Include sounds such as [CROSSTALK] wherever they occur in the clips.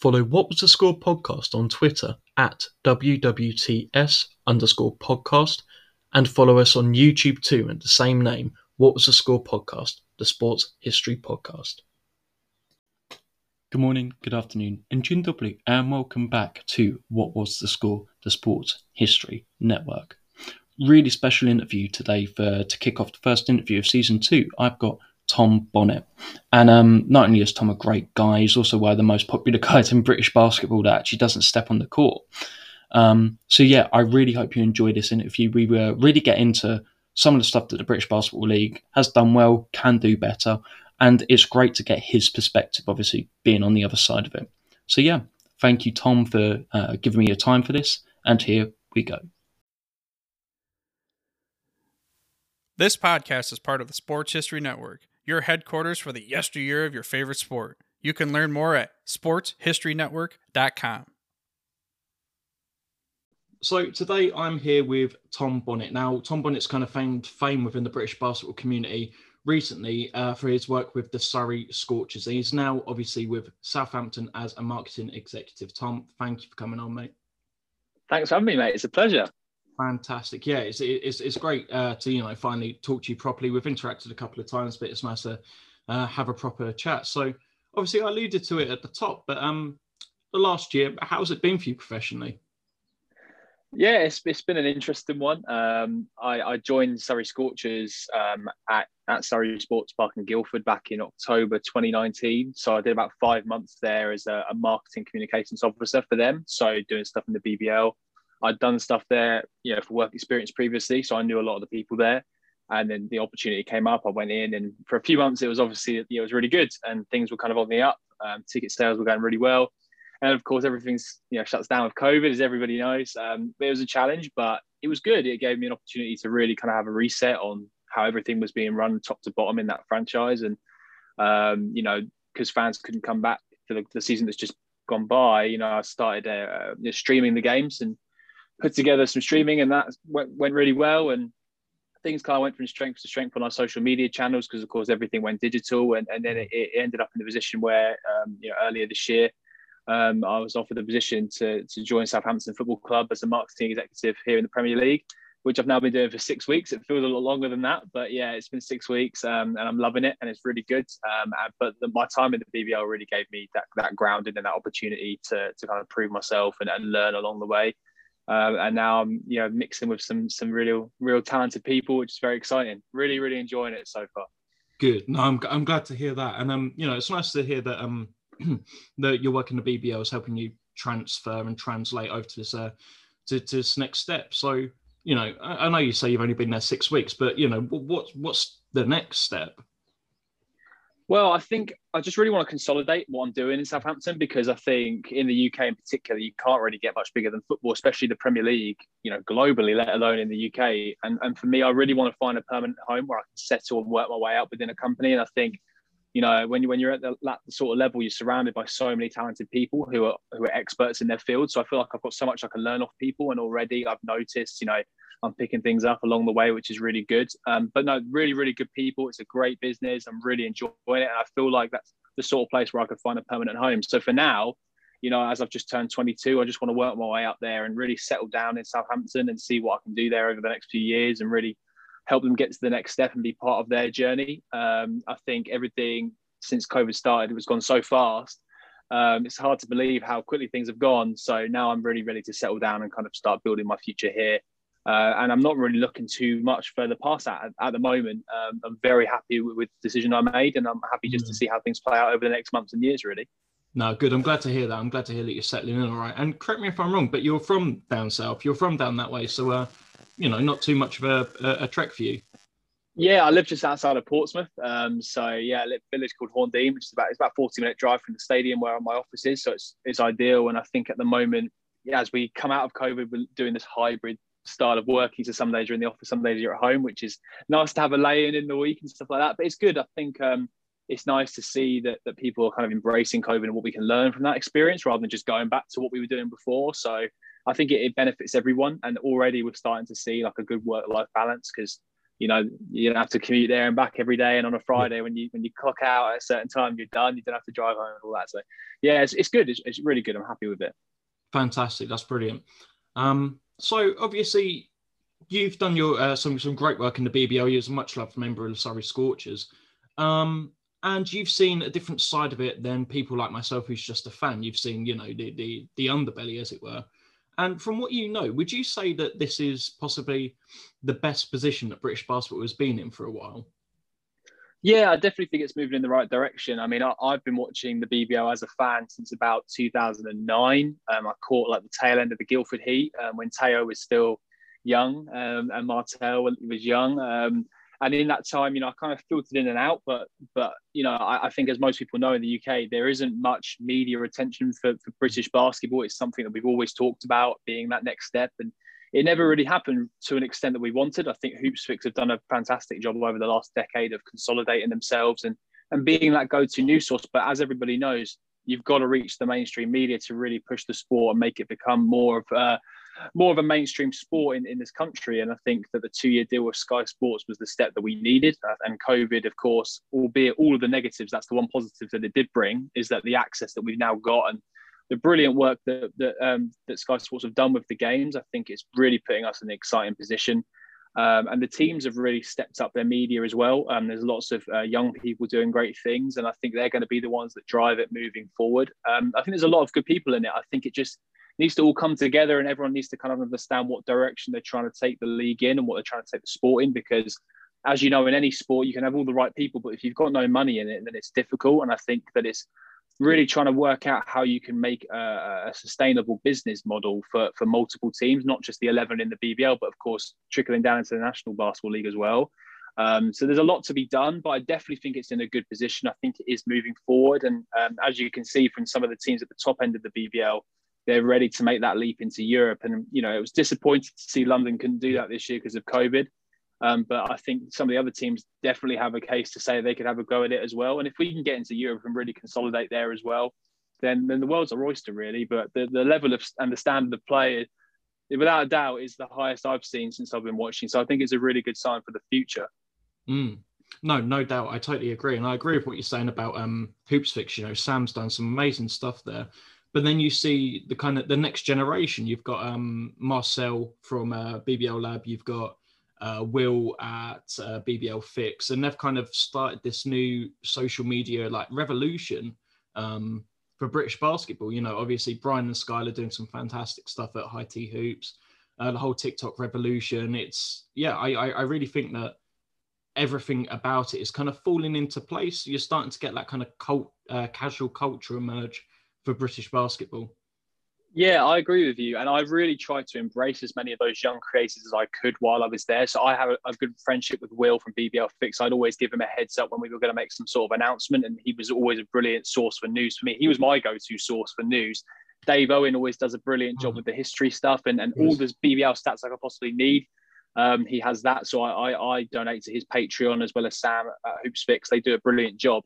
Follow What Was the Score podcast on Twitter at WWTS underscore podcast and follow us on YouTube too at the same name, What Was the Score podcast, the sports history podcast. Good morning, good afternoon, and June dobry, and welcome back to What Was the Score, the Sports History Network. Really special interview today for to kick off the first interview of season two. I've got Tom Bonnet. And um, not only is Tom a great guy, he's also one of the most popular [LAUGHS] guys in British basketball that actually doesn't step on the court. Um, so yeah, I really hope you enjoy this interview. We will really get into some of the stuff that the British Basketball League has done well, can do better, and it's great to get his perspective, obviously being on the other side of it. So yeah, thank you, Tom, for uh, giving me your time for this, and here we go. This podcast is part of the Sports History Network your headquarters for the yesteryear of your favorite sport. You can learn more at sportshistorynetwork.com. So today I'm here with Tom Bonnet. Now, Tom Bonnet's kind of found fame within the British basketball community recently uh, for his work with the Surrey Scorchers. He's now obviously with Southampton as a marketing executive. Tom, thank you for coming on, mate. Thanks for having me, mate. It's a pleasure. Fantastic. Yeah, it's it's, it's great uh, to you know finally talk to you properly. We've interacted a couple of times, but it's nice to uh, have a proper chat. So obviously, I alluded to it at the top, but um, the last year, how's it been for you professionally? Yeah, it's, it's been an interesting one. Um, I, I joined Surrey Scorchers um, at, at Surrey Sports Park in Guildford back in October 2019. So I did about five months there as a, a marketing communications officer for them. So doing stuff in the BBL, I'd done stuff there, you know, for work experience previously, so I knew a lot of the people there. And then the opportunity came up. I went in, and for a few months, it was obviously it was really good, and things were kind of on the up. Um, ticket sales were going really well, and of course, everything's you know shuts down with COVID, as everybody knows. Um, it was a challenge, but it was good. It gave me an opportunity to really kind of have a reset on how everything was being run top to bottom in that franchise, and um, you know, because fans couldn't come back for the, the, season that's just gone by. You know, I started uh, streaming the games and put together some streaming, and that went, went really well. And things kind of went from strength to strength on our social media channels because, of course, everything went digital. And, and then it, it ended up in the position where, um, you know, earlier this year, um, I was offered the position to, to join Southampton Football Club as a marketing executive here in the Premier League, which I've now been doing for six weeks. It feels a lot longer than that, but yeah, it's been six weeks um, and I'm loving it and it's really good. Um, but the, my time in the BBL really gave me that, that grounding and that opportunity to, to kind of prove myself and, and learn along the way. Um, and now I'm you know mixing with some some real real talented people, which is very exciting. Really, really enjoying it so far. Good. No, I'm I'm glad to hear that, and um, you know, it's nice to hear that um, [CLEARS THROAT] that your work in the BBL is helping you transfer and translate over to this uh, to, to this next step. So, you know, I, I know you say you've only been there six weeks, but you know, what what's the next step? Well, I think I just really want to consolidate what I'm doing in Southampton because I think in the UK in particular, you can't really get much bigger than football, especially the Premier League, you know, globally, let alone in the UK. And, and for me, I really want to find a permanent home where I can settle and work my way up within a company. And I think, you know, when you when you're at the, that sort of level, you're surrounded by so many talented people who are who are experts in their field. So I feel like I've got so much I can learn off people. And already I've noticed, you know, I'm picking things up along the way, which is really good. Um, but no, really, really good people. It's a great business. I'm really enjoying it. And I feel like that's the sort of place where I could find a permanent home. So for now, you know, as I've just turned 22, I just want to work my way up there and really settle down in Southampton and see what I can do there over the next few years and really help them get to the next step and be part of their journey. Um, I think everything since COVID started has gone so fast. Um, it's hard to believe how quickly things have gone. So now I'm really ready to settle down and kind of start building my future here uh, and I'm not really looking too much further past that at, at the moment. Um, I'm very happy with, with, the decision I made, and I'm happy just mm. to see how things play out over the next months and years, really. No, good. I'm glad to hear that. I'm glad to hear that you're settling in all right. And correct me if I'm wrong, but you're from down south. You're from down that way, so uh, you know, not too much of a, a, a trek for you. Yeah, I live just outside of Portsmouth. Um, so yeah, a village called Horndean, which is about it's about 40 minute drive from the stadium where my office is. So it's it's ideal. And I think at the moment, yeah, as we come out of COVID, we're doing this hybrid style of working. So some days you're in the office, some days you're at home, which is nice to have a lay in in the week and stuff like that. But it's good. I think um, it's nice to see that, that people are kind of embracing COVID and what we can learn from that experience rather than just going back to what we were doing before. So I think it, it benefits everyone. And already we're starting to see like a good work life balance because you know you don't have to commute there and back every day and on a friday when you when you clock out at a certain time you're done you don't have to drive home and all that so yeah it's, it's good it's, it's really good i'm happy with it fantastic that's brilliant um so obviously you've done your uh, some some great work in the bbl you're a much loved member of the surrey scorchers. Um and you've seen a different side of it than people like myself who's just a fan. You've seen you know the the, the underbelly as it were. And from what you know, would you say that this is possibly the best position that British basketball has been in for a while? Yeah, I definitely think it's moving in the right direction. I mean, I, have been watching the BBL as a fan since about 2009. Um, I caught like the tail end of the Guildford Heat um, when Teo was still young um, and Martell was young. Um, and in that time, you know, I kind of filtered in and out. But but you know, I, I, think as most people know in the UK, there isn't much media attention for, for British basketball. It's something that we've always talked about being that next step, and it never really happened to an extent that we wanted. I think Hoopsfix have done a fantastic job over the last decade of consolidating themselves and and being that go-to news source. But as everybody knows, you've got to reach the mainstream media to really push the sport and make it become more of a more of a mainstream sport in, in this country. And I think that the two year deal with Sky Sports was the step that we needed. Uh, and COVID, of course, albeit all of the negatives, that's the one positive that it did bring is that the access that we've now got and the brilliant work that that, um, that Sky Sports have done with the games, I think it's really putting us in an exciting position. Um, and the teams have really stepped up their media as well. Um, there's lots of uh, young people doing great things, and I think they're going to be the ones that drive it moving forward. Um, I think there's a lot of good people in it. I think it just needs to all come together and everyone needs to kind of understand what direction they're trying to take the league in and what they're trying to take the sport in because as you know in any sport you can have all the right people but if you've got no money in it then it's difficult and i think that it's really trying to work out how you can make a, a sustainable business model for, for multiple teams not just the 11 in the bbl but of course trickling down into the national basketball league as well um, so there's a lot to be done, but I definitely think it's in a good position. I think it is moving forward, and um, as you can see from some of the teams at the top end of the BBL, they're ready to make that leap into Europe. And you know, it was disappointing to see London couldn't do that this year because of COVID. Um, but I think some of the other teams definitely have a case to say they could have a go at it as well. And if we can get into Europe and really consolidate there as well, then then the world's a oyster really. But the, the level of and the standard of play, without a doubt, is the highest I've seen since I've been watching. So I think it's a really good sign for the future. Mm. No, no doubt. I totally agree, and I agree with what you're saying about um, Hoopsfix. You know, Sam's done some amazing stuff there. But then you see the kind of the next generation. You've got um, Marcel from uh, BBL Lab. You've got uh, Will at uh, BBL Fix, and they've kind of started this new social media like revolution um, for British basketball. You know, obviously Brian and Skylar doing some fantastic stuff at High T Hoops. Uh, the whole TikTok revolution. It's yeah, I, I I really think that everything about it is kind of falling into place. You're starting to get that kind of cult, uh, casual culture emerge for British basketball. Yeah, I agree with you. And I really tried to embrace as many of those young creators as I could while I was there. So I have a, a, good friendship with Will from BBL Fix. I'd always give him a heads up when we were going to make some sort of announcement. And he was always a brilliant source for news for me. He was my go to source for news. Dave Owen always does a brilliant job mm. with the history stuff and, and all the BBL stats I could possibly need. Um, he has that. So I, I, I, donate to his Patreon as well as Sam at Hoops Fix. They do a brilliant job.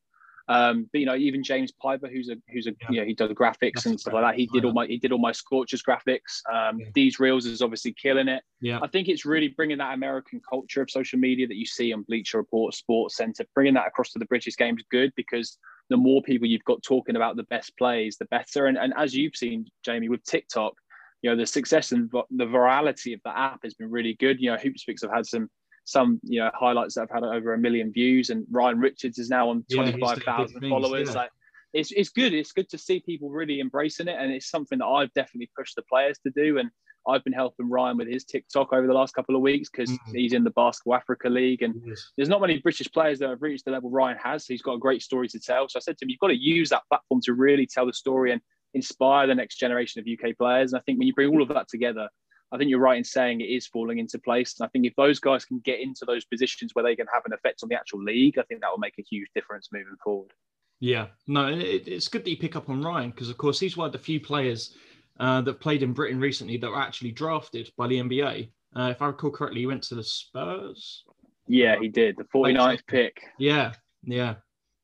Um, but you know, even James Piper, who's a who's a yeah. you know he does graphics That's and stuff like that. He did all my he did all my Scorchers graphics. Um, yeah. These reels is obviously killing it. Yeah, I think it's really bringing that American culture of social media that you see on Bleacher Report, Sports Center, bringing that across to the British game is good because the more people you've got talking about the best plays, the better. And and as you've seen, Jamie, with TikTok, you know the success and the virality of the app has been really good. You know, Hoopsfix have had some some you know highlights that have had over a million views, and Ryan Richards is now on twenty five thousand yeah, followers. Yeah. Like it's it's good. It's good to see people really embracing it, and it's something that I've definitely pushed the players to do. And I've been helping Ryan with his TikTok over the last couple of weeks because mm-hmm. he's in the Basketball Africa League, and yes. there's not many British players that have reached the level Ryan has. So he's got a great story to tell. So I said to him, you've got to use that platform to really tell the story and inspire the next generation of UK players. And I think when you bring all of that together, I think you're right in saying it is falling into place. And I think if those guys can get into those positions where they can have an effect on the actual league, I think that will make a huge difference moving forward. Yeah, no, it, it's good that you pick up on Ryan because, of course, he's one of the few players uh, that played in Britain recently that were actually drafted by the NBA. Uh, if I recall correctly, he went to the Spurs. Yeah, he did. The 49th pick. Yeah, yeah.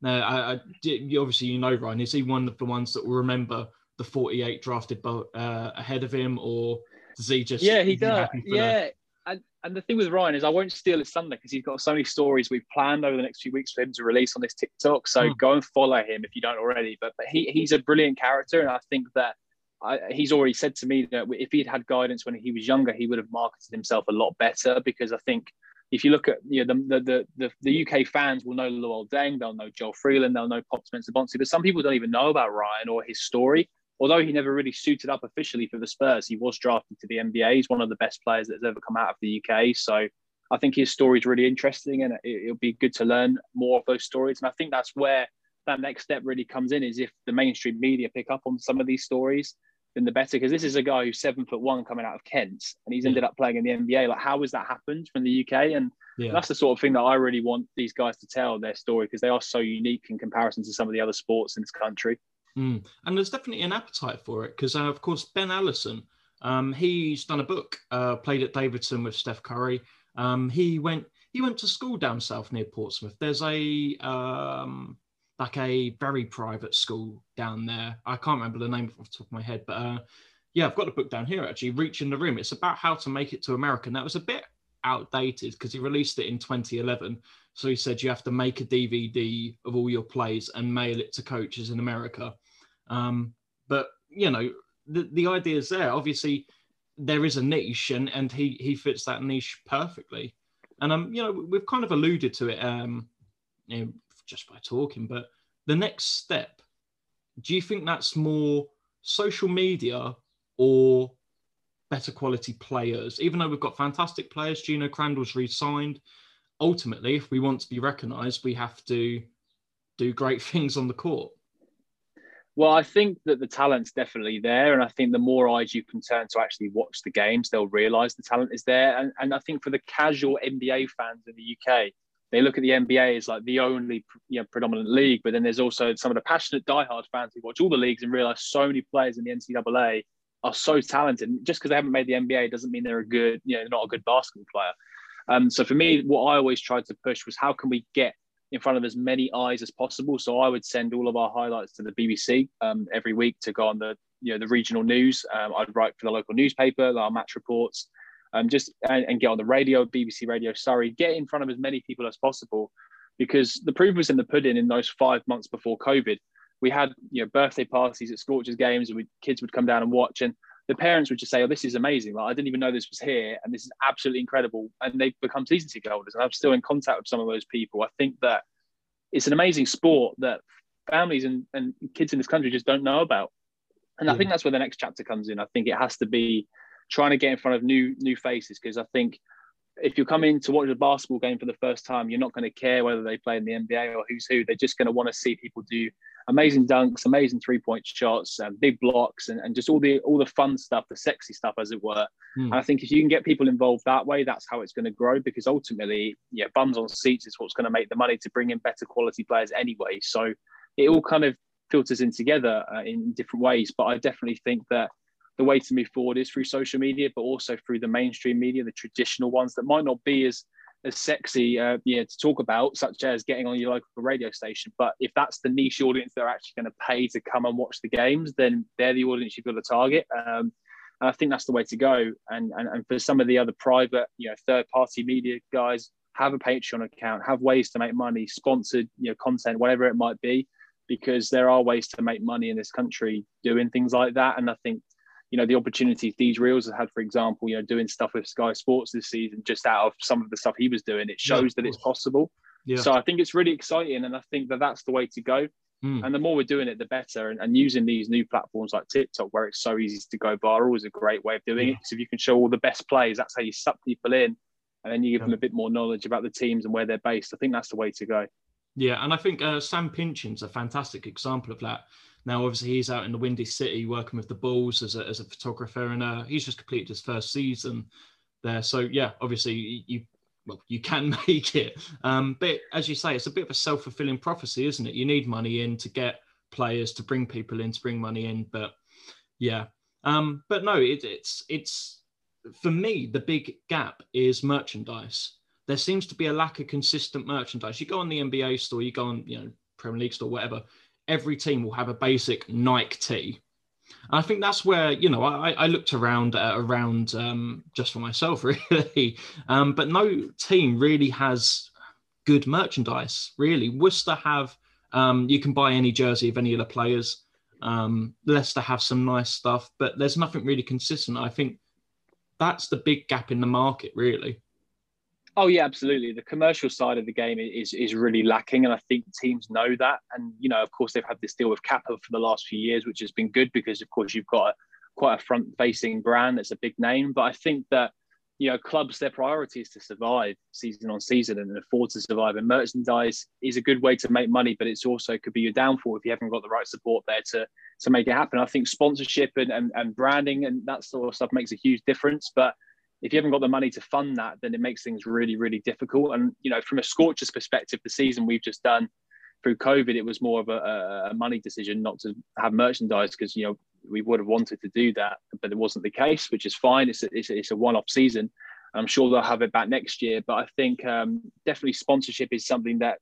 No, I, I did, obviously you know Ryan. Is he one of the ones that will remember the 48 drafted uh, ahead of him, or does he just? Yeah, he does. Yeah, and, and the thing with Ryan is I won't steal his thunder because he's got so many stories we've planned over the next few weeks for him to release on this TikTok. So mm. go and follow him if you don't already. But, but he, he's a brilliant character. And I think that I, he's already said to me that if he'd had guidance when he was younger, he would have marketed himself a lot better because I think if you look at you know the the the, the UK fans will know Luol Deng, they'll know Joel Freeland, they'll know Pops Mensah-Bonsu, but some people don't even know about Ryan or his story. Although he never really suited up officially for the Spurs, he was drafted to the NBA. He's one of the best players that's ever come out of the UK. So I think his story is really interesting, and it, it'll be good to learn more of those stories. And I think that's where that next step really comes in: is if the mainstream media pick up on some of these stories then the better. Because this is a guy who's seven foot one coming out of Kent, and he's ended up playing in the NBA. Like, how has that happened from the UK? And yeah. that's the sort of thing that I really want these guys to tell their story because they are so unique in comparison to some of the other sports in this country. Mm. And there's definitely an appetite for it because, uh, of course, Ben Allison, um, he's done a book, uh, played at Davidson with Steph Curry. Um, he went he went to school down south near Portsmouth. There's a um, like a very private school down there. I can't remember the name off the top of my head, but uh, yeah, I've got the book down here actually. Reaching the Room. It's about how to make it to America. And that was a bit outdated because he released it in 2011. So he said you have to make a DVD of all your plays and mail it to coaches in America. Um, but you know, the the idea is there. Obviously, there is a niche, and and he he fits that niche perfectly. And um, you know, we've kind of alluded to it. Um, you know, just by talking. But the next step, do you think that's more social media or better quality players? Even though we've got fantastic players, Gino Crandall's re-signed. Ultimately, if we want to be recognised, we have to do great [LAUGHS] things on the court. Well, I think that the talent's definitely there. And I think the more eyes you can turn to actually watch the games, they'll realise the talent is there. And, and I think for the casual NBA fans in the UK, they look at the NBA as like the only you know, predominant league, but then there's also some of the passionate diehard fans who watch all the leagues and realize so many players in the NCAA are so talented. Just because they haven't made the NBA doesn't mean they're a good, you know, not a good basketball player. Um, so for me, what I always tried to push was how can we get in front of as many eyes as possible. So I would send all of our highlights to the BBC um, every week to go on the you know the regional news. Um, I'd write for the local newspaper, our match reports um, just and, and, get on the radio, BBC Radio Surrey, get in front of as many people as possible, because the proof was in the pudding. In those five months before COVID, we had you know birthday parties at Scorchers games, and we, kids would come down and watch, and the parents would just say, "Oh, this is amazing! Like I didn't even know this was here, and this is absolutely incredible." And they've become season ticket holders, and I'm still in contact with some of those people. I think that it's an amazing sport that families and, and kids in this country just don't know about. And yeah. I hmm. think that's where the next chapter comes in. I think it has to be trying to get in front of new new faces because I think if you come in to watch a basketball game for the first time, you're not going to care whether they play in the NBA or who's who. They're just going to want to see people do amazing dunks, amazing three point shots, um, big blocks, and, and just all the all the fun stuff, the sexy stuff, as it were. Mm. And I think if you can get people involved that way, that's how it's going to grow. Because ultimately, yeah, bums on seats is what's going to make the money to bring in better quality players anyway. So it all kind of filters in together uh, in different ways. But I definitely think that the way to move forward is through social media, but also through the mainstream media, the traditional ones that might not be as as sexy, uh, you know, to talk about, such as getting on your local radio station. But if that's the niche audience they're actually going to pay to come and watch the games, then they're the audience you've got to target. Um, and I think that's the way to go. And, and and for some of the other private, you know, third party media guys, have a Patreon account, have ways to make money, sponsored, you know, content, whatever it might be, because there are ways to make money in this country doing things like that. And I think you know the opportunities these reels have had for example you know doing stuff with sky sports this season just out of some of the stuff he was doing it shows yeah, that it's possible. Yeah. so i think it's really exciting and i think that that's the way to go. Mm. and the more we're doing it the better. And, and, using these new platforms like tiktok where it's so easy to go viral is a great way of doing yeah. it. Because if you can show all the best plays that's how you suck people in and then you give them a bit more knowledge about the teams and where they're based. I think that's the way to go. Yeah and i think uh, sam pinchin's a fantastic example of that now, obviously, he's out in the Windy City working with the Bulls as a, as a photographer, and uh, he's just completed his first season there. So, yeah, obviously, you well, you can [LAUGHS] make it. Um, but as you say, it's a bit of a self fulfilling prophecy, isn't it? You need money in to get players to bring people in to bring money in. But yeah, um, but no, it, it's it's for me the big gap is merchandise. There seems to be a lack of consistent merchandise. You go on the NBA store, you go on you know Premier League store, whatever every team will have a basic Nike tee. And I think that's where you know I, I looked around uh, around um, just for myself [LAUGHS] really, um, but no team really has good merchandise. Really, Worcester have um, you can buy any jersey of any of the players. Um, Leicester have some nice stuff, but there's nothing really consistent. I think that's the big gap in the market, really. Oh yeah, absolutely. The commercial side of the game is is really lacking, and I think teams know that. And you know, of course, they've had this deal with Kappa for the last few years, which has been good because, of course, you've got a, quite a front-facing brand that's a big name. But I think that you know, clubs their priority is to survive season on season and afford to survive. And merchandise is a good way to make money, but it's also could be your downfall if you haven't got the right support there to to make it happen. I think sponsorship and, and, and branding and that sort of stuff makes a huge difference. But if you haven't got the money to fund that, then it makes things really, really difficult. And you know, from a Scorchers perspective, the season we've just done through COVID, it was more of a, a money decision not to have merchandise because you know we would have wanted to do that, but it wasn't the case, which is fine. It's a, it's a, it's a one-off season. I'm sure they'll have it back next year, but I think um, definitely sponsorship is something that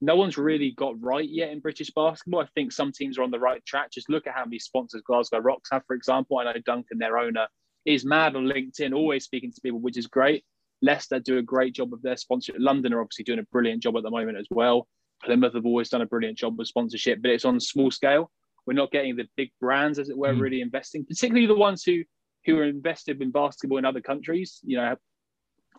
no one's really got right yet in British basketball. I think some teams are on the right track. Just look at how many sponsors Glasgow Rocks have, for example. I know Duncan, their owner, is mad on LinkedIn, always speaking to people, which is great. Leicester do a great job of their sponsorship. London are obviously doing a brilliant job at the moment as well. Plymouth have always done a brilliant job with sponsorship, but it's on a small scale. We're not getting the big brands, as it were, mm. really investing, particularly the ones who who are invested in basketball in other countries. You know,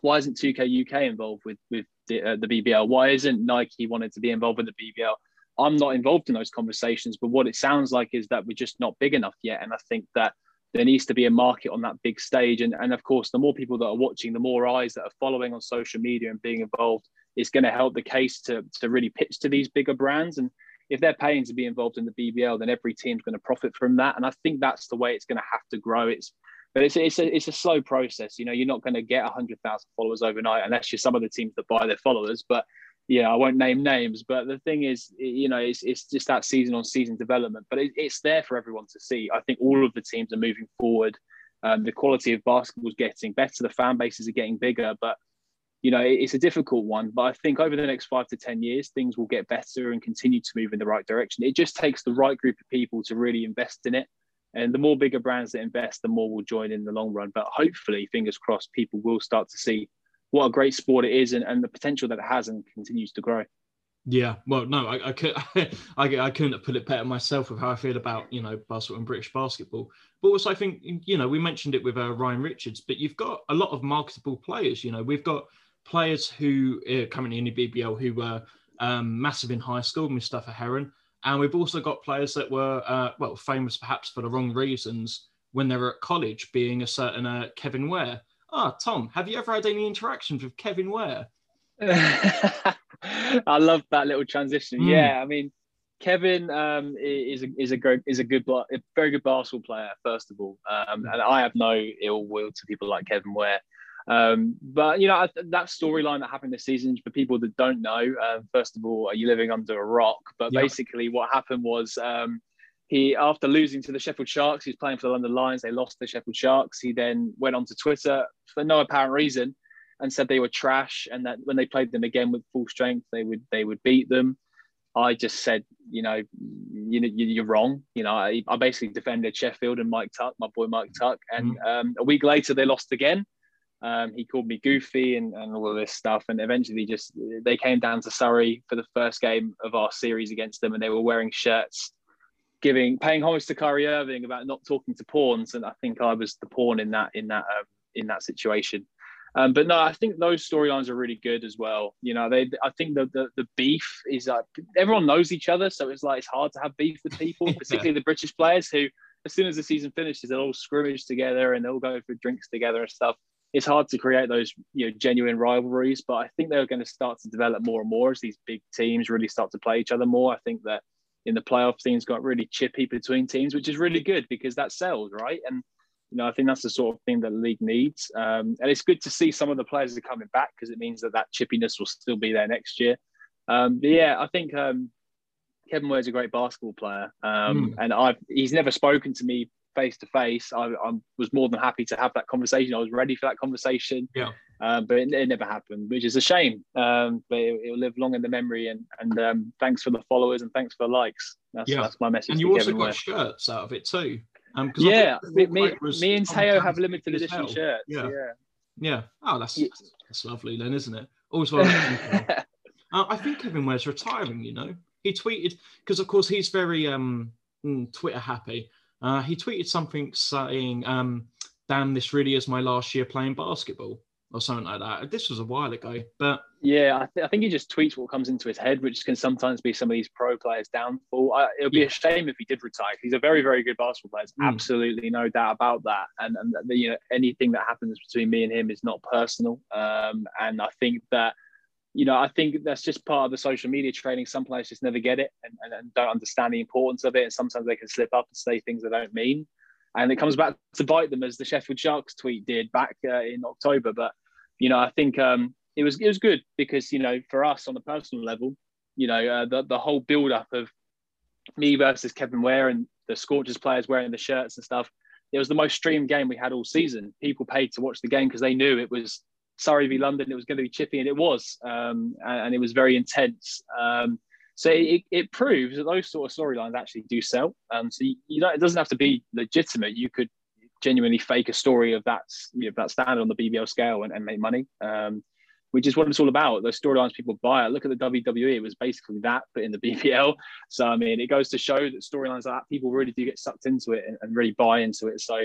why isn't 2K UK involved with with the, uh, the BBL? Why isn't Nike wanted to be involved with the BBL? I'm not involved in those conversations, but what it sounds like is that we're just not big enough yet. And I think that there needs to be a market on that big stage. And, and of course, the more people that are watching, the more eyes that are following on social media and being involved is going to help the case to, to really pitch to these bigger brands. And if they're paying to be involved in the BBL, then every team's going to profit from that. And I think that's the way it's going to have to grow. It's but it's it's a, it's a slow process. You know, you're not going to get hundred thousand followers overnight unless you're some of the teams that buy their followers. But yeah, I won't name names, but the thing is, you know, it's, it's just that season on season development, but it, it's there for everyone to see. I think all of the teams are moving forward. Um, the quality of basketball is getting better. The fan bases are getting bigger, but you know, it, it's a difficult one. But I think over the next five to ten years, things will get better and continue to move in the right direction. It just takes the right group of people to really invest in it. And the more bigger brands that invest, the more will join in the long run. But hopefully, fingers crossed, people will start to see what a great sport it is and, and the potential that it has and continues to grow. Yeah, well, no, I, I could, [LAUGHS] I, I couldn't put it better myself with how I feel about you know basketball and British basketball. But also, I think you know we mentioned it with uh, Ryan Richards, but you've got a lot of marketable players. You know, we've got players who uh, currently in the BBL who were um, massive in high school, Mustapha Heron, and we've also got players that were uh, well famous perhaps for the wrong reasons when they were at college, being a certain uh, Kevin Ware Ah, Tom, have you ever had any interactions with Kevin Ware? [LAUGHS] I love that little transition. Mm. Yeah, I mean, Kevin um, is a, is a good is a good a very good basketball player. First of all, um, and I have no ill will to people like Kevin Ware. Um, but you know that storyline that happened this season for people that don't know. Uh, first of all, are you living under a rock? But basically, what happened was um, he, after losing to the Sheffield Sharks, he's playing for the London Lions. They lost the Sheffield Sharks. He then went on to Twitter for no apparent reason and said they were trash and that when they played them again with full strength, they would they would beat them. I just said, you know, you know, you're wrong. You know, I, I basically defended Sheffield and Mike Tuck, my boy Mike Tuck, and mm. um, a week later they lost again. Um, he called me goofy and, and all of this stuff, and eventually just they came down to Surrey for the first game of our series against them, and they were wearing shirts giving paying homage to Kyrie Irving about not talking to pawns, and I think I was the pawn in that in that um, in that situation. Um, but no, I think those storylines are really good as well. You know, they I think the the, the beef is like everyone knows each other, so it's like it's hard to have beef with people, [LAUGHS] particularly the British players who, as soon as the season finishes, they'll all scrimmage together and they'll go for drinks together and stuff. It's hard to create those you know genuine rivalries, but I think they're going to start to develop more and more as these big teams really start to play each other more. I think that in the playoff things got really chippy between teams, which is really good because that sells, right? And you know, I think that's the sort of thing that the league needs. Um, and it's good to see some of the players are coming back because it means that that chippiness will still be there next year. Um, but yeah, I think um, Kevin Ware's a great basketball player, mm. and I've he's never spoken to me face to face. I was more than happy to have that conversation. I was ready for that conversation. Yeah. Um, but it, it, never happened, which is a shame. Um, but it, will live long in the memory. And and um, thanks for the followers and thanks for the likes. That's, yeah. that's my message. And you also got shirts out of it too. Um, yeah, me, me, me and "Tom Teo have limited edition hell." shirts. Yeah. Yeah. Yeah. Oh, that's Yeah. that's lovely then, isn't it? Always well. [LAUGHS] uh, I think Kevin Ware's retiring. You know, he tweeted because of course he's very um mm, Twitter happy. Uh, he tweeted something saying, um, "Damn, this really is my last year playing basketball." Or something like that. This was a while ago, but Yeah, I, th- I think he just tweets what comes into his head, which can sometimes be some of these pro players' downfall. I, it would be Yeah. a shame if he did retire. He's a very, very good basketball player. There's Mm. absolutely no doubt about that. And, and you know, anything that happens between me and him is not personal. Um, and I think that, you know, I think that's just part of the social media training. Some players just never get it and, and, and don't understand the importance of it. And sometimes they can slip up and say things they don't mean. And it comes back to bite them, as the Sheffield Sharks tweet did back uh, in October. But you know, I think um, it was it was good because you know for us on a personal level, you know, uh, the the whole build up of me versus Kevin Ware and the Scorchers players wearing the shirts and stuff. It was the most streamed game we had all season. People paid to watch the game because they knew it was Surrey v London. It was going to be chippy, and it was, um, and, and it was very intense. Um, so it, it proves that those sort of storylines actually do sell. Um, so you, you know, it doesn't have to be legitimate. You could genuinely fake a story of that, you know, that standard on the BBL scale and, and make money, um, which is what it's all about. Those storylines people buy. Look at the WWE; it was basically that, but in the [LAUGHS] BBL. So I mean, it goes to show that storylines like that people really do get sucked into it and, and really buy into it. So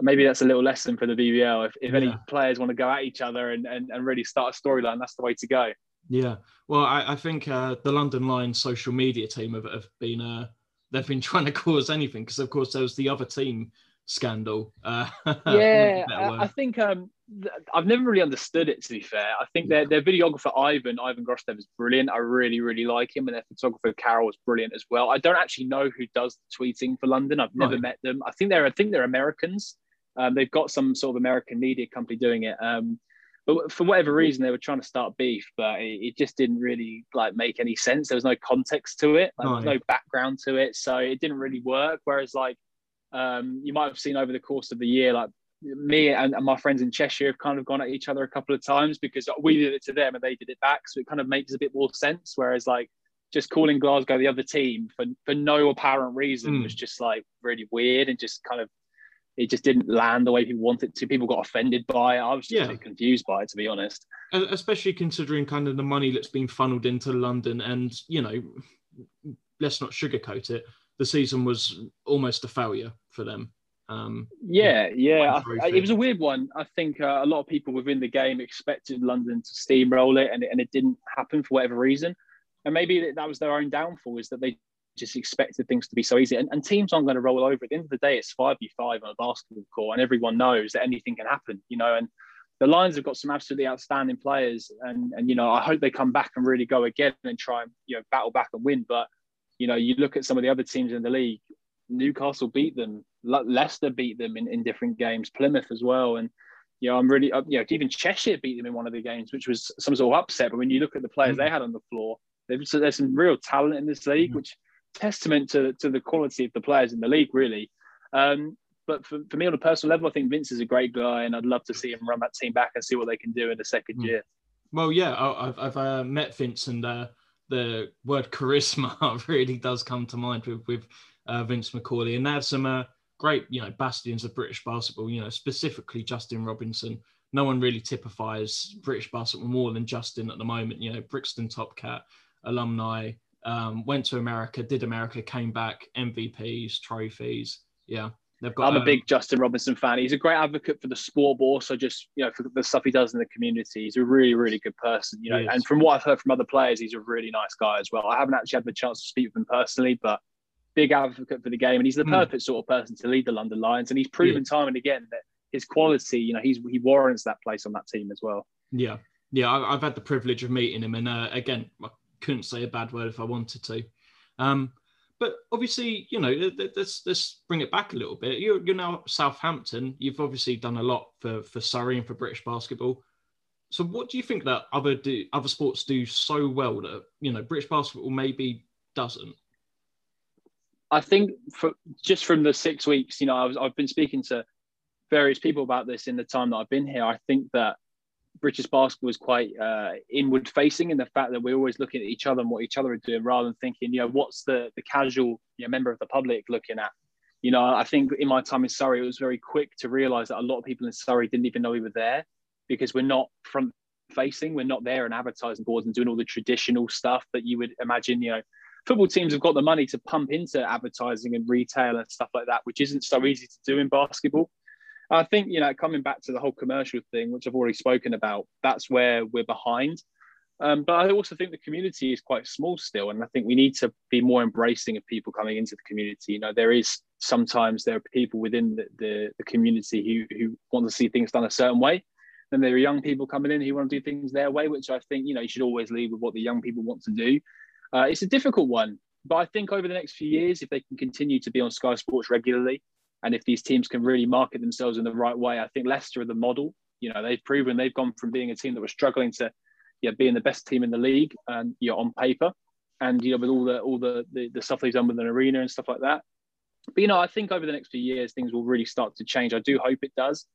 maybe that's a little lesson for the BBL. If, if any players want to go at each other and, and, and really start a storyline, that's the way to go. Yeah, well, I, I think uh, the London Lions social media team have, have been uh, they've been [LAUGHS] trying to cause anything because, of course, there was the other team scandal. Uh, for want of a yeah, I. I think um, th- I've never really understood it. To be fair, I think their their videographer Ivan Ivan Grostev is brilliant. I really really like him, and their photographer Carol is brilliant as well. I don't actually know who does the tweeting for London. I've never Right. met them. I think they're I think they're Americans. Um, they've got some sort of American media company doing it. Um, but for whatever reason, they were trying to start beef, but it, it just didn't really like make any sense. There was no context to it. Like, there was Right. no background to it, so it didn't really work. Whereas like um, you might have seen over the course of the year, like me and, and my friends in Cheshire have kind of gone at each other a couple of times because we did it to them and they did it back. So it kind of makes a bit more sense. Whereas like just calling Glasgow the other team for, for no apparent reason Mm. was just like really weird and just kind of it just didn't land the way people wanted to. People got offended by it. I was just Yeah. a bit confused by it, to be honest. Especially considering kind of the money that's been funneled into London, and you know, let's not sugarcoat it. The season was almost a failure for them. Um, Yeah, yeah. I, I- it was a weird one. I think uh, a lot of people within the game expected London to steamroll it, and it, and it didn't happen for whatever reason. And maybe that was their own downfall, is that they just expected things to be so easy. And, and teams aren't going to roll over. At the end of the day, it's five v five on a basketball court, and everyone knows that anything can happen. You know, and the Lions have got some absolutely outstanding players, and and you know, I hope they come back and really go again and try and you know battle back and win. But you know, you look at some of the other teams in the league. Newcastle beat them. Le- Leicester beat them in, in different games. Plymouth as well, and you know I'm really uh, you know even Cheshire beat them in one of the games, which was some sort of upset. But when you look at the players Mm. they had on the floor, there's, there's some real talent in this league, Mm. which testament to to the quality of the players in the league, really. Um, but for, for me on a personal level, I think Vince is a great guy, and I'd love to see him run that team back and see what they can do in the second Mm. year. well, yeah, I- I've, I've uh, met Vince, and uh, the word [LAUGHS] charisma really does come to mind with with uh, Vince Macaulay, and they have some uh, great, you know, bastions of British basketball. You know, specifically Justin Robinson. No one really typifies British basketball more than Justin at the moment. You know, Brixton Top Cat alumni, um, went to America, did America, came back, MVPs, trophies. Yeah, they've got. I'm a um, big Justin Robinson fan. He's a great advocate for the sport, but also just you know for the stuff he does in the community. He's a really, really good person. You know, and from what I've heard from other players, he's a really nice guy as well. I haven't actually had the chance to speak with him personally, but big advocate for the game, and he's the Hmm. perfect sort of person to lead the London Lions. And he's proven time and again that his quality, you know, he's he warrants that place on that team as well. Yeah, yeah, I've had the privilege of meeting him, and uh, again, couldn't say a bad word if I wanted to. Um, but obviously, you know, let's let's bring it back a little bit. You're you're now Southampton. You've obviously done a lot for for Surrey and for British basketball. So, what do you think that other do other sports do so well that you know British basketball maybe doesn't? I think for just from the six weeks, you know, I was I've been speaking to various people about this in the time that I've been here. I think that British basketball is quite uh, inward facing in the fact that we're always looking at each other and what each other are doing rather than thinking, you know, what's the the casual you know, member of the public looking at? You know, I think in my time in Surrey, it was very quick to realise that a lot of people in Surrey didn't even know we were there because we're not front facing. We're not there in advertising boards and doing all the traditional stuff that you would imagine. You know, football teams have got the money to pump into advertising and retail and stuff like that, which isn't so easy to do in basketball. I think, you know, coming back to the whole commercial thing, which I've already spoken about, that's where we're behind. Um, but I also think the community is quite small still. And I think we need to be more embracing of people coming into the community. You know, there is sometimes there are people within the, the, the community who, who want to see things done a certain way. Then there are young people coming in who want to do things their way, which I think, you know, you should always lead with what the young people want to do. Uh, it's a difficult one, but I think over the next few years, if they can continue to be on Sky Sports regularly, and if these teams can really market themselves in the right way, I think Leicester are the model. You know, they've proven they've gone from being a team that was struggling to, yeah, being the best team in the league, and you know, on paper, and you know, with all the all the, the the stuff they've done with an arena and stuff like that. But you know, I think over the next few years, things will really start to change. I do hope it does.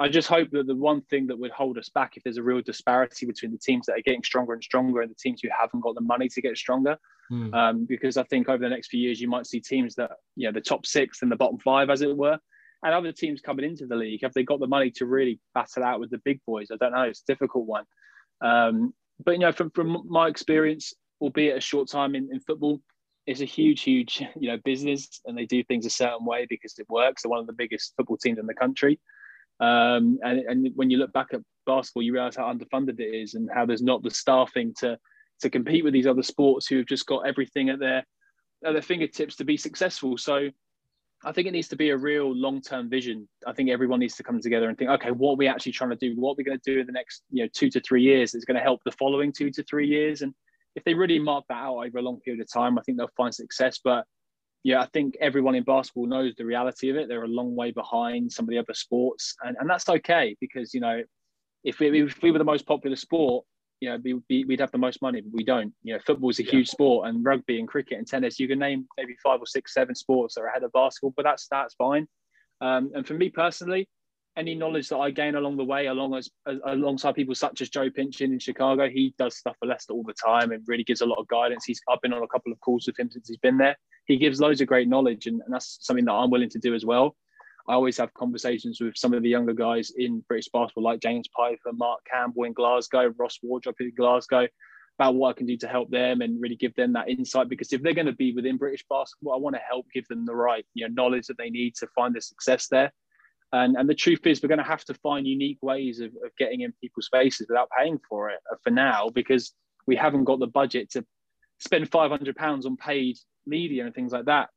I just hope that the one thing that would hold us back, if there's a real disparity between the teams that are getting stronger and stronger and the teams who haven't got the money to get stronger, mm. um, because I think over the next few years you might see teams that, you know, the top six and the bottom five, as it were, and other teams coming into the league, have they got the money to really battle out with the big boys? I don't know. It's a difficult one. Um, but you know, from from my experience, albeit a short time in, in football, it's a huge, huge you know business, and they do things a certain way because it works. They're one of the biggest football teams in the country. Um, and, and when you look back at basketball, you realize how underfunded it is and how there's not the staffing to to compete with these other sports who have just got everything at their at their fingertips to be successful. So I think it needs to be a real long-term vision. I think everyone needs to come together and think, okay, what are we actually trying to do? What are we going to do in the next, you know, two to three years is going to help the following two to three years. And if they really mark that out over a long period of time, I think they'll find success. But yeah, I think everyone in basketball knows the reality of it. They're a long way behind some of the other sports, and, and that's okay because you know, if we, if we were the most popular sport, you know, we, we'd have the most money, but we don't. You know, football is a yeah. huge sport, and rugby and cricket and tennis. You can name maybe five or six, seven sports that are ahead of basketball, but that's that's fine. Um, and for me personally, any knowledge that I gain along the way, along as, alongside people such as Joe Pinchin in Chicago, he does stuff for Leicester all the time and really gives a lot of guidance. He's I've been on a couple of calls with him since he's been there. He gives loads of great knowledge, and, and that's something that I'm willing to do as well. I always have conversations with some of the younger guys in British basketball, like James Pfeiffer, Mark Campbell in Glasgow, Ross Wardrop in Glasgow, about what I can do to help them and really give them that insight. Because if they're going to be within British basketball, I want to help give them the right you know, knowledge that they need to find the success there. And, and the truth is, we're going to have to find unique ways of, of getting in people's faces without paying for it uh, for now, because we haven't got the budget to spend £500 on paid media and things like that.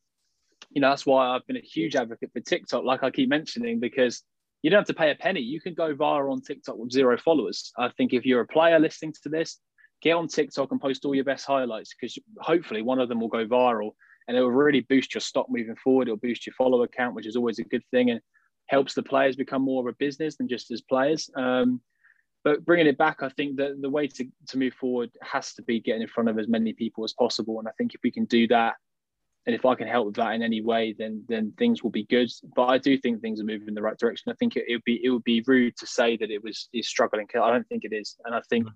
You know, that's why I've been a huge advocate for TikTok, like I keep mentioning, because you don't have to pay a penny. You can go viral on TikTok with zero followers. I think if you're a player listening to this, get on TikTok and post all your best highlights because hopefully one of them will go viral and it will really boost your stock moving forward. It'll boost your follower count, which is always a good thing. And helps the players become more of a business than just as players. Um, but bringing it back, I think that the way to, to move forward has to be getting in front of as many people as possible. And I think if we can do that, and if I can help with that in any way, then then things will be good. But I do think things are moving in the right direction. I think it, it would be it would be rude to say that it was is struggling. I don't think it is, and I think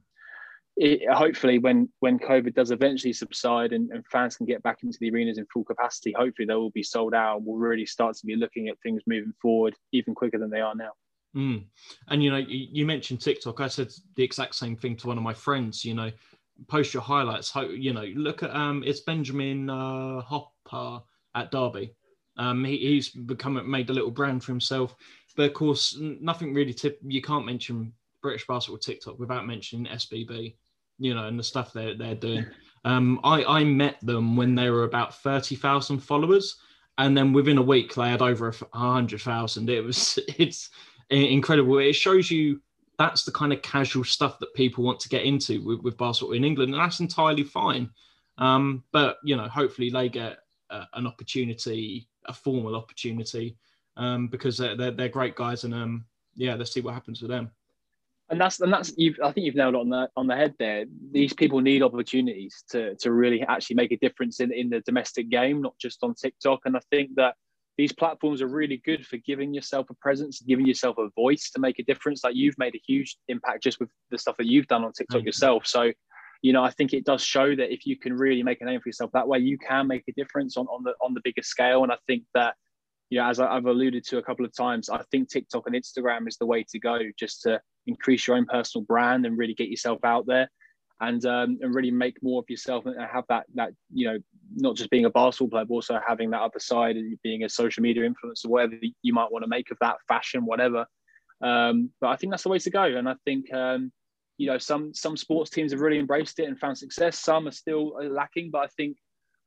it, hopefully when when COVID does eventually subside and, and, fans can get back into the arenas in full capacity, hopefully they will be sold out. We'll really start to be looking at things moving forward even quicker than they are now. Mm. And you know, you, mentioned TikTok. I said the exact same thing to one of my friends. You know, post your highlights. You know, look at um, it's Benjamin uh, Hopper at Derby. Um, he, he's become made a little brand for himself, but of course, nothing really. Tip you can't mention British basketball TikTok without mentioning SBB you know, and the stuff they're they're doing. Um, I I met them when they were about thirty thousand followers, and then within a week they had over a hundred thousand. It was [LAUGHS] it's incredible. It shows you that's the kind of casual stuff that people want to get into with, with basketball in England, and that's entirely fine. Um, but you know, hopefully they get an opportunity, a formal opportunity, um, because they're, they're, they're great guys, and um, yeah, let's see what happens with them and that's and that's you've I think you've nailed on the on the head there. These people need opportunities to to really actually make a difference in in the domestic game, not just on TikTok. And I think that these platforms are really good for giving yourself a presence, giving yourself a voice to make a difference. Like you've made a huge impact just with the stuff that you've done on TikTok mm-hmm. yourself. So, you know, I think it does show that if you can really make a name for yourself that way, you can make a difference on, on the on the bigger scale. And I think that yeah, as I've alluded to a couple of times, I think TikTok and Instagram is the way to go just to increase your own personal brand and really get yourself out there and um, and really make more of yourself and have that that you know not just being a basketball player, but also having that other side and being a social media influencer, whatever you might want to make of that, fashion, whatever. Um, but I think that's the way to go, and I think um, you know some some sports teams have really embraced it and found success. Some are still lacking, but I think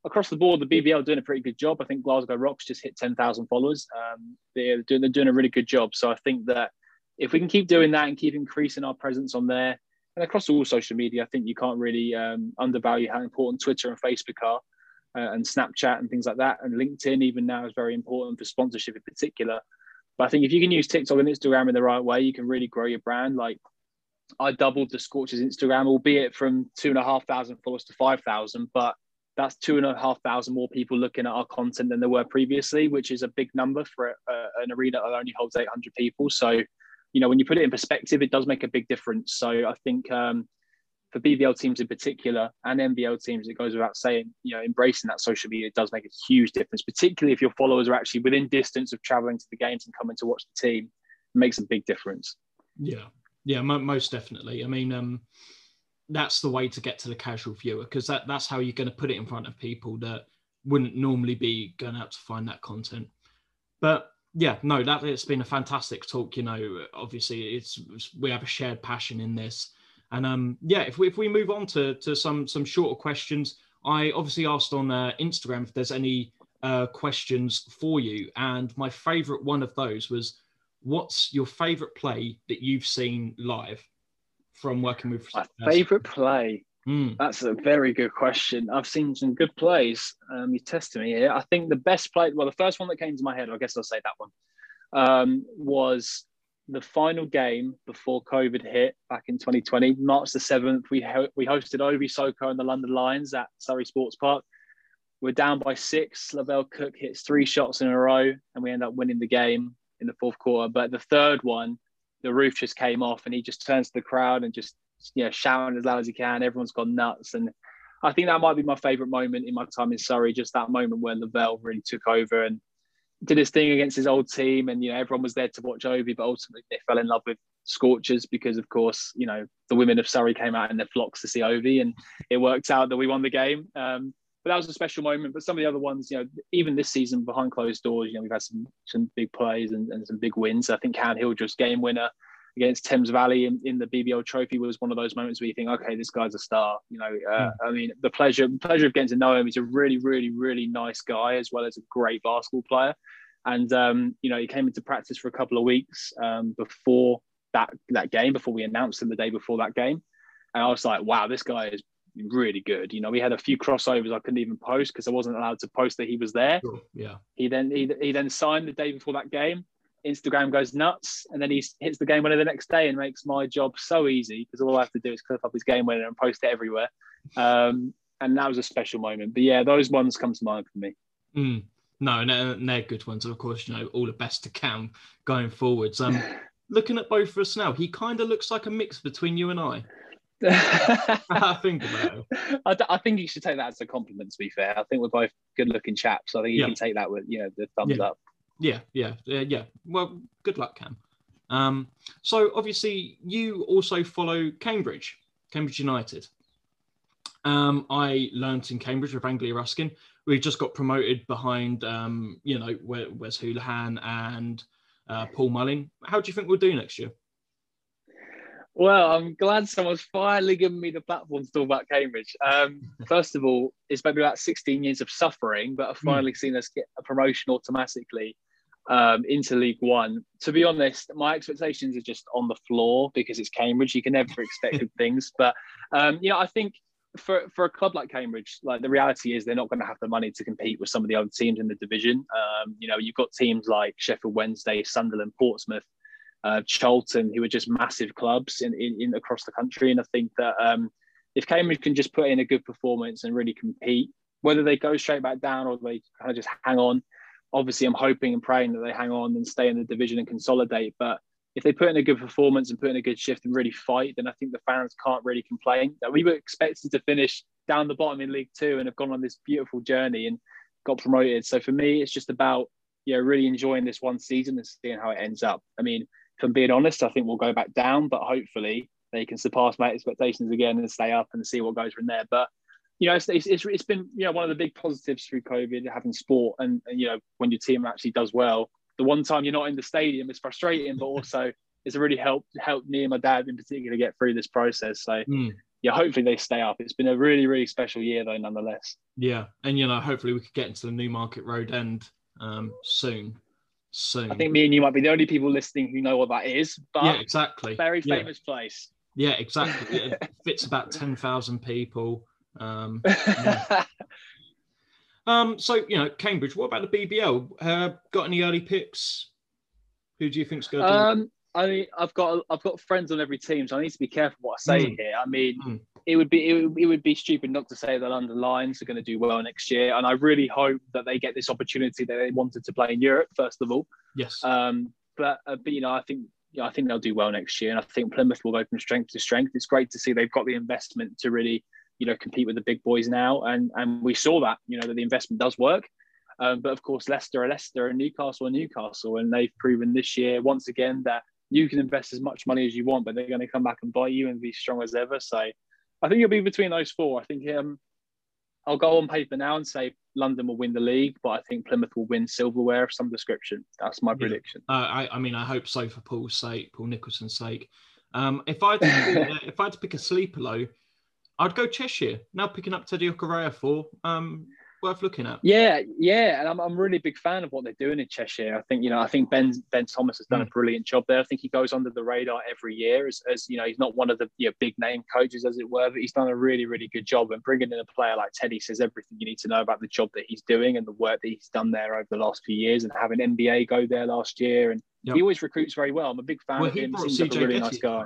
across the board, the BBL doing a pretty good job. I think Glasgow Rocks just hit 10,000 followers. Um, they're, doing, they're doing a really good job. So I think that if we can keep doing that and keep increasing our presence on there and across all social media, I think you can't really um, undervalue how important Twitter and Facebook are uh, and Snapchat and things like that. And LinkedIn, even now, is very important for sponsorship in particular. But I think if you can use TikTok and Instagram in the right way, you can really grow your brand. Like I doubled the Scorchers Instagram, albeit from two and a half thousand followers to 5,000, but that's two and a half thousand more people looking at our content than there were previously, which is a big number for a, an arena that only holds 800 people. So, you know, when you put it in perspective, it does make a big difference. So I think um, for BBL teams in particular and NBL teams, it goes without saying, you know, embracing that social media does make a huge difference, particularly if your followers are actually within distance of traveling to the games and coming to watch the team. It makes a big difference. Yeah, yeah, most definitely. I mean, um, that's the way to get to the casual viewer because that, that's how you're going to put it in front of people that wouldn't normally be going out to find that content. But yeah, no, that it's been a fantastic talk. You know, obviously it's we have a shared passion in this, and um, yeah, if we if we move on to to some some shorter questions, I obviously asked on uh, Instagram if there's any uh, questions for you, and my favourite one of those was, "What's your favourite play that you've seen live?" from working with? My favourite play. Mm. That's a very good question. I've seen some good plays. Um, you're testing me here. I think the best play, well, the first one that came to my head, I guess I'll say that one, um, was the final game before COVID hit back in 2020, March the 7th. We, ho- we hosted Ovie Soko and the London Lions at Surrey Sports Park. We're down by six. Lovell Cook hits three shots in a row, and we end up winning the game in the fourth quarter. But the third one, the roof just came off and he just turns to the crowd and just you know shouting as loud as he can. Everyone's gone nuts, and I think that might be my favourite moment in my time in Surrey. Just that moment where Lovell really took over and did his thing against his old team, and you know everyone was there to watch Ovie, but ultimately they fell in love with Scorchers because, of course, you know the women of Surrey came out in their flocks to see Ovie, and it worked out that we won the game. Um, but that was a special moment. But some of the other ones, you know, even this season behind closed doors, you know, we've had some some big plays and, and some big wins. I think Cam Hill just game winner against Thames Valley in, in, the BBL Trophy was one of those moments where you think, okay, this guy's a star. You know, uh, mm. I mean, the pleasure pleasure of getting to know him. He's a really, really, really nice guy as well as a great basketball player. And um, you know, he came into practice for a couple of weeks um, before that that game, before we announced him the day before that game. And I was like, wow, this guy is really good. You know, we had a few crossovers I couldn't even post because I wasn't allowed to post that he was there. Sure. Yeah. He then he, he then signed the day before that game. Instagram goes nuts, and then he hits the game winner the next day and makes my job so easy because all I have to do is clip up his game winner and post it everywhere. Um, and that was a special moment. But yeah, those ones come to mind for me. Mm. No, and they're good ones. And of course, you know, all the best to Cam going forwards. Um, [LAUGHS] looking at both of us now, he kind of looks like a mix between you and I. [LAUGHS] I think about it. I, I, think you should take that as a compliment. To be fair, I think we're both good-looking chaps. I think you yeah. can take that with you know the thumbs yeah. up. Yeah, yeah, yeah, yeah. Well, good luck, Cam. Um, so obviously, you also follow Cambridge, Cambridge United. Um, I learnt in Cambridge with Anglia Ruskin. We just got promoted behind, um, you know, Wes Hoolahan and uh, Paul Mullin. How do you think we'll do next year? Well, I'm glad someone's finally given me the platform to talk about Cambridge. Um, [LAUGHS] first of all, it's maybe about 16 years of suffering, but I've hmm. finally mm. seen us get a promotion automatically um, into League One. To be honest, my expectations are just on the floor because it's Cambridge. You can never expect good [LAUGHS] things, but um, you know, I think for for a club like Cambridge, like the reality is they're not going to have the money to compete with some of the other teams in the division. Um, you know, you've got teams like Sheffield Wednesday, Sunderland, Portsmouth uh, Charlton, who are just massive clubs in, in, in across the country. And I think that um, if Cambridge can just put in a good performance and really compete, whether they go straight back down or they kind of just hang on, obviously I'm hoping and praying that they hang on and stay in the division and consolidate. But if they put in a good performance and put in a good shift and really fight, then I think the fans can't really complain. That we were expected to finish down the bottom in League Two and have gone on this beautiful journey and got promoted. So for me, it's just about yeah, really enjoying this one season and seeing how it ends up. I mean, if I'm being honest, I think we'll go back down, but hopefully they can surpass my expectations again and stay up and see what goes from there. But you know, it's, it's, it's been you know one of the big positives through COVID having sport, and, and you know when your team actually does well. The one time you're not in the stadium is frustrating, but [LAUGHS] also it's really helped helped me and my dad in particular get through this process. So mm. yeah, hopefully they stay up. It's been a really really special year though, nonetheless. Yeah, and you know hopefully we could get into the Newmarket Road end um, soon. Soon. I think me and you might be the only people listening who know what that is. But yeah, exactly. Very famous yeah. place. Yeah, exactly. it fits about ten thousand people. Um, [LAUGHS] yeah. um, so you know, Cambridge. What about the BBL? Uh, got any early picks? Who do you think's going to? Um, I mean, I've got I've got friends on every team, so I need to be careful what I say mm. here. I mean, mm. it would be it would, it would be stupid not to say that London Lions are going to do well next year, and I really hope that they get this opportunity that they wanted to play in Europe first of all. Yes. Um, but uh, but you know, I think yeah, I think they'll do well next year, and I think Plymouth will go from strength to strength. It's great to see they've got the investment to really you know compete with the big boys now, and and we saw that you know that the investment does work. Um, but of course, Leicester are Leicester and Newcastle are Newcastle, and they've proven this year once again that you can invest as much money as you want, but they're going to come back and buy you and be strong as ever. So I think it'll be between those four. I think um, I'll go on paper now and say London will win the league, but I think Plymouth will win silverware of some description. That's my prediction. Uh, I, I mean, I hope so for Paul's sake, Paul Nicholson's sake. Um, if I [LAUGHS] if I had to pick a sleeper low, I'd go Cheshire. Now picking up Teddy Okereafor for um, worth looking at. Yeah, yeah, and I'm, I'm really a big fan of what they're doing in Cheshire. I think you know I think Ben Ben Thomas has done mm. a hmm. brilliant job there. I think he goes under the radar every year as, as you know he's not one of the you know, big name coaches as it were, but he's done a really really good job. And bringing in a player like Teddy says everything you need to know about the job that he's doing and the work that he's done there over the last few years. And having NBA go there last year, and yep. he always recruits very well. I'm a big fan well, of him. He seems like a really nice guy.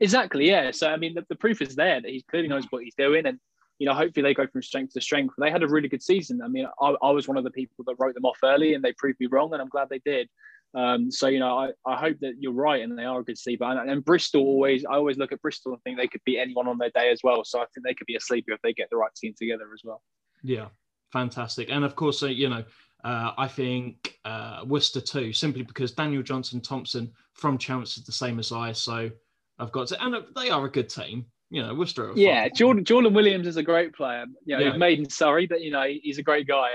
Exactly, yeah. So I mean, the, the proof is there that he clearly knows what he's doing, and you know, hopefully they go from strength to strength. They had a really good season. I mean, I, I was one of the people that wrote them off early, and they proved me wrong, and I'm glad they did. Um, so you know, I, I hope that you're right, and they are a good sleeper. And, and, Bristol always, I always look at Bristol and think they could beat anyone on their day as well. So I think they could be a sleeper if they get the right team together as well. Yeah, fantastic. And of course, uh, you know, uh, I think uh, Worcester too, simply because Daniel Johnson Thompson from Chelmsford is the same as I. So I've got to, and they are a good team you know, Worcester. Yeah, Jordan, Jordan Williams is a great player. You know, yeah. he's made in Surrey, but you know, he's a great guy.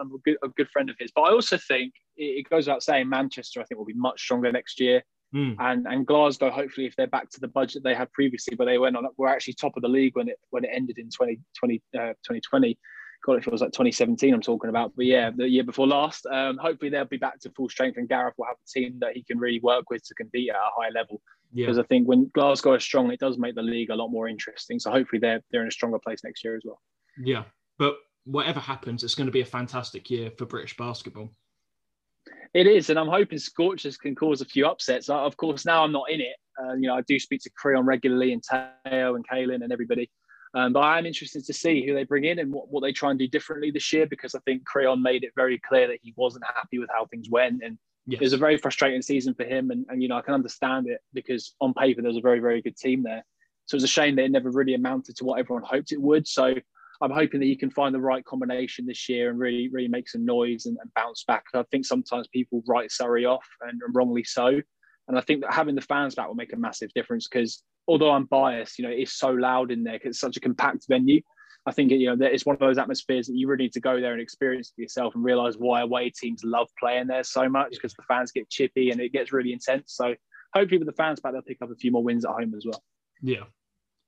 I'm a good, a good friend of his. But I also think it goes without saying, Manchester, I think, will be much stronger next year. Mm. And and Glasgow, hopefully, if they're back to the budget they had previously, but they went on, were actually top of the league when it when it ended in 2020, uh, 2020. God, it feels like 2017 I'm talking about. But yeah, the year before last. Um, hopefully they'll be back to full strength and Gareth will have a team that he can really work with to compete at a high level. Because yeah. I think when Glasgow is strong, it does make the league a lot more interesting. So hopefully they're they're in a stronger place next year as well. Yeah, but whatever happens, it's going to be a fantastic year for British basketball. It is, and I'm hoping Scorchers can cause a few upsets. Of course, now I'm not in it. Uh, you know, I do speak to Creon regularly, and Teo and Kalen and everybody. Um, but I am interested to see who they bring in and what, what they try and do differently this year because I think Creon made it very clear that he wasn't happy with how things went and Yes. It was a very frustrating season for him, and, and you know I can understand it because on paper there was a very very good team there. So it was a shame that it never really amounted to what everyone hoped it would. So I'm hoping that he can find the right combination this year and really really make some noise and, and bounce back. I think sometimes people write Surrey off and, and wrongly so, and I think that having the fans back will make a massive difference because although I'm biased, you know it's so loud in there because it's such a compact venue. I think you know it's one of those atmospheres that you really need to go there and experience for yourself and realize why away teams love playing there so much because the fans get chippy and it gets really intense. So hopefully with the fans back, they'll pick up a few more wins at home as well. Yeah,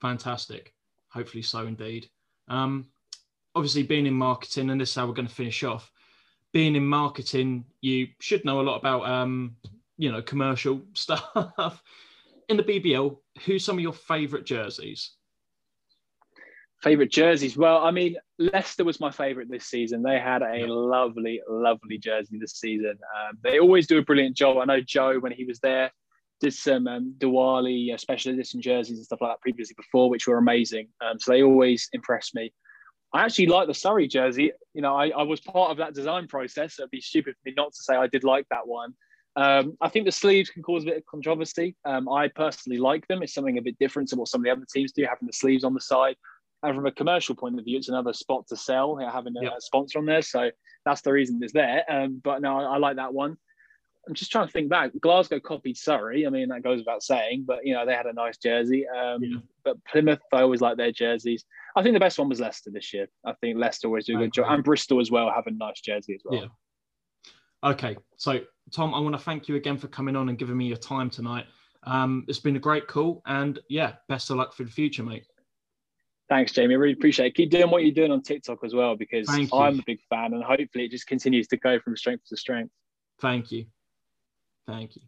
fantastic. Hopefully so indeed. Um, obviously, being in marketing, and this is how we're going to finish off. Being in marketing, you should know a lot about um, you know commercial [LAUGHS] stuff. In the BBL, who's some of your favourite jerseys? Favorite jerseys? Well, I mean, Leicester was my favorite this season. They had a lovely, lovely jersey this season. Um, they always do a brilliant job. I know Joe, when he was there, did some um, Diwali uh, special edition jerseys and stuff like that previously before, which were amazing. Um, so they always impress me. I actually like the Surrey jersey. You know, I, I, was part of that design process. So it'd be stupid for me not to say I did like that one. Um, I think the sleeves can cause a bit of controversy. Um, I personally like them. It's something a bit different to what some of the other teams do, having the sleeves on the side. and from a commercial point of view, it's another spot to sell. Having a, yep. sponsor on there, so that's the reason it's there. Um, but no, I, I, like that one. I'm just trying to think back. Glasgow copied Surrey. I mean, that goes without saying, but you know they had a nice jersey. Um, yeah. But Plymouth, I always like their jerseys. I think the best one was Leicester this year. I think Leicester always do a good job, and Bristol as well have a nice jersey as well. Yeah. Okay, so Tom, I want to thank you again for coming on and giving me your time tonight. Um, it's been a great call, and yeah, best of luck for the future, mate. Thanks, Jamie. I really appreciate it. Keep doing what you're doing on TikTok as well because I'm a big fan, and hopefully it just continues to go from strength to strength. Thank you. Thank you.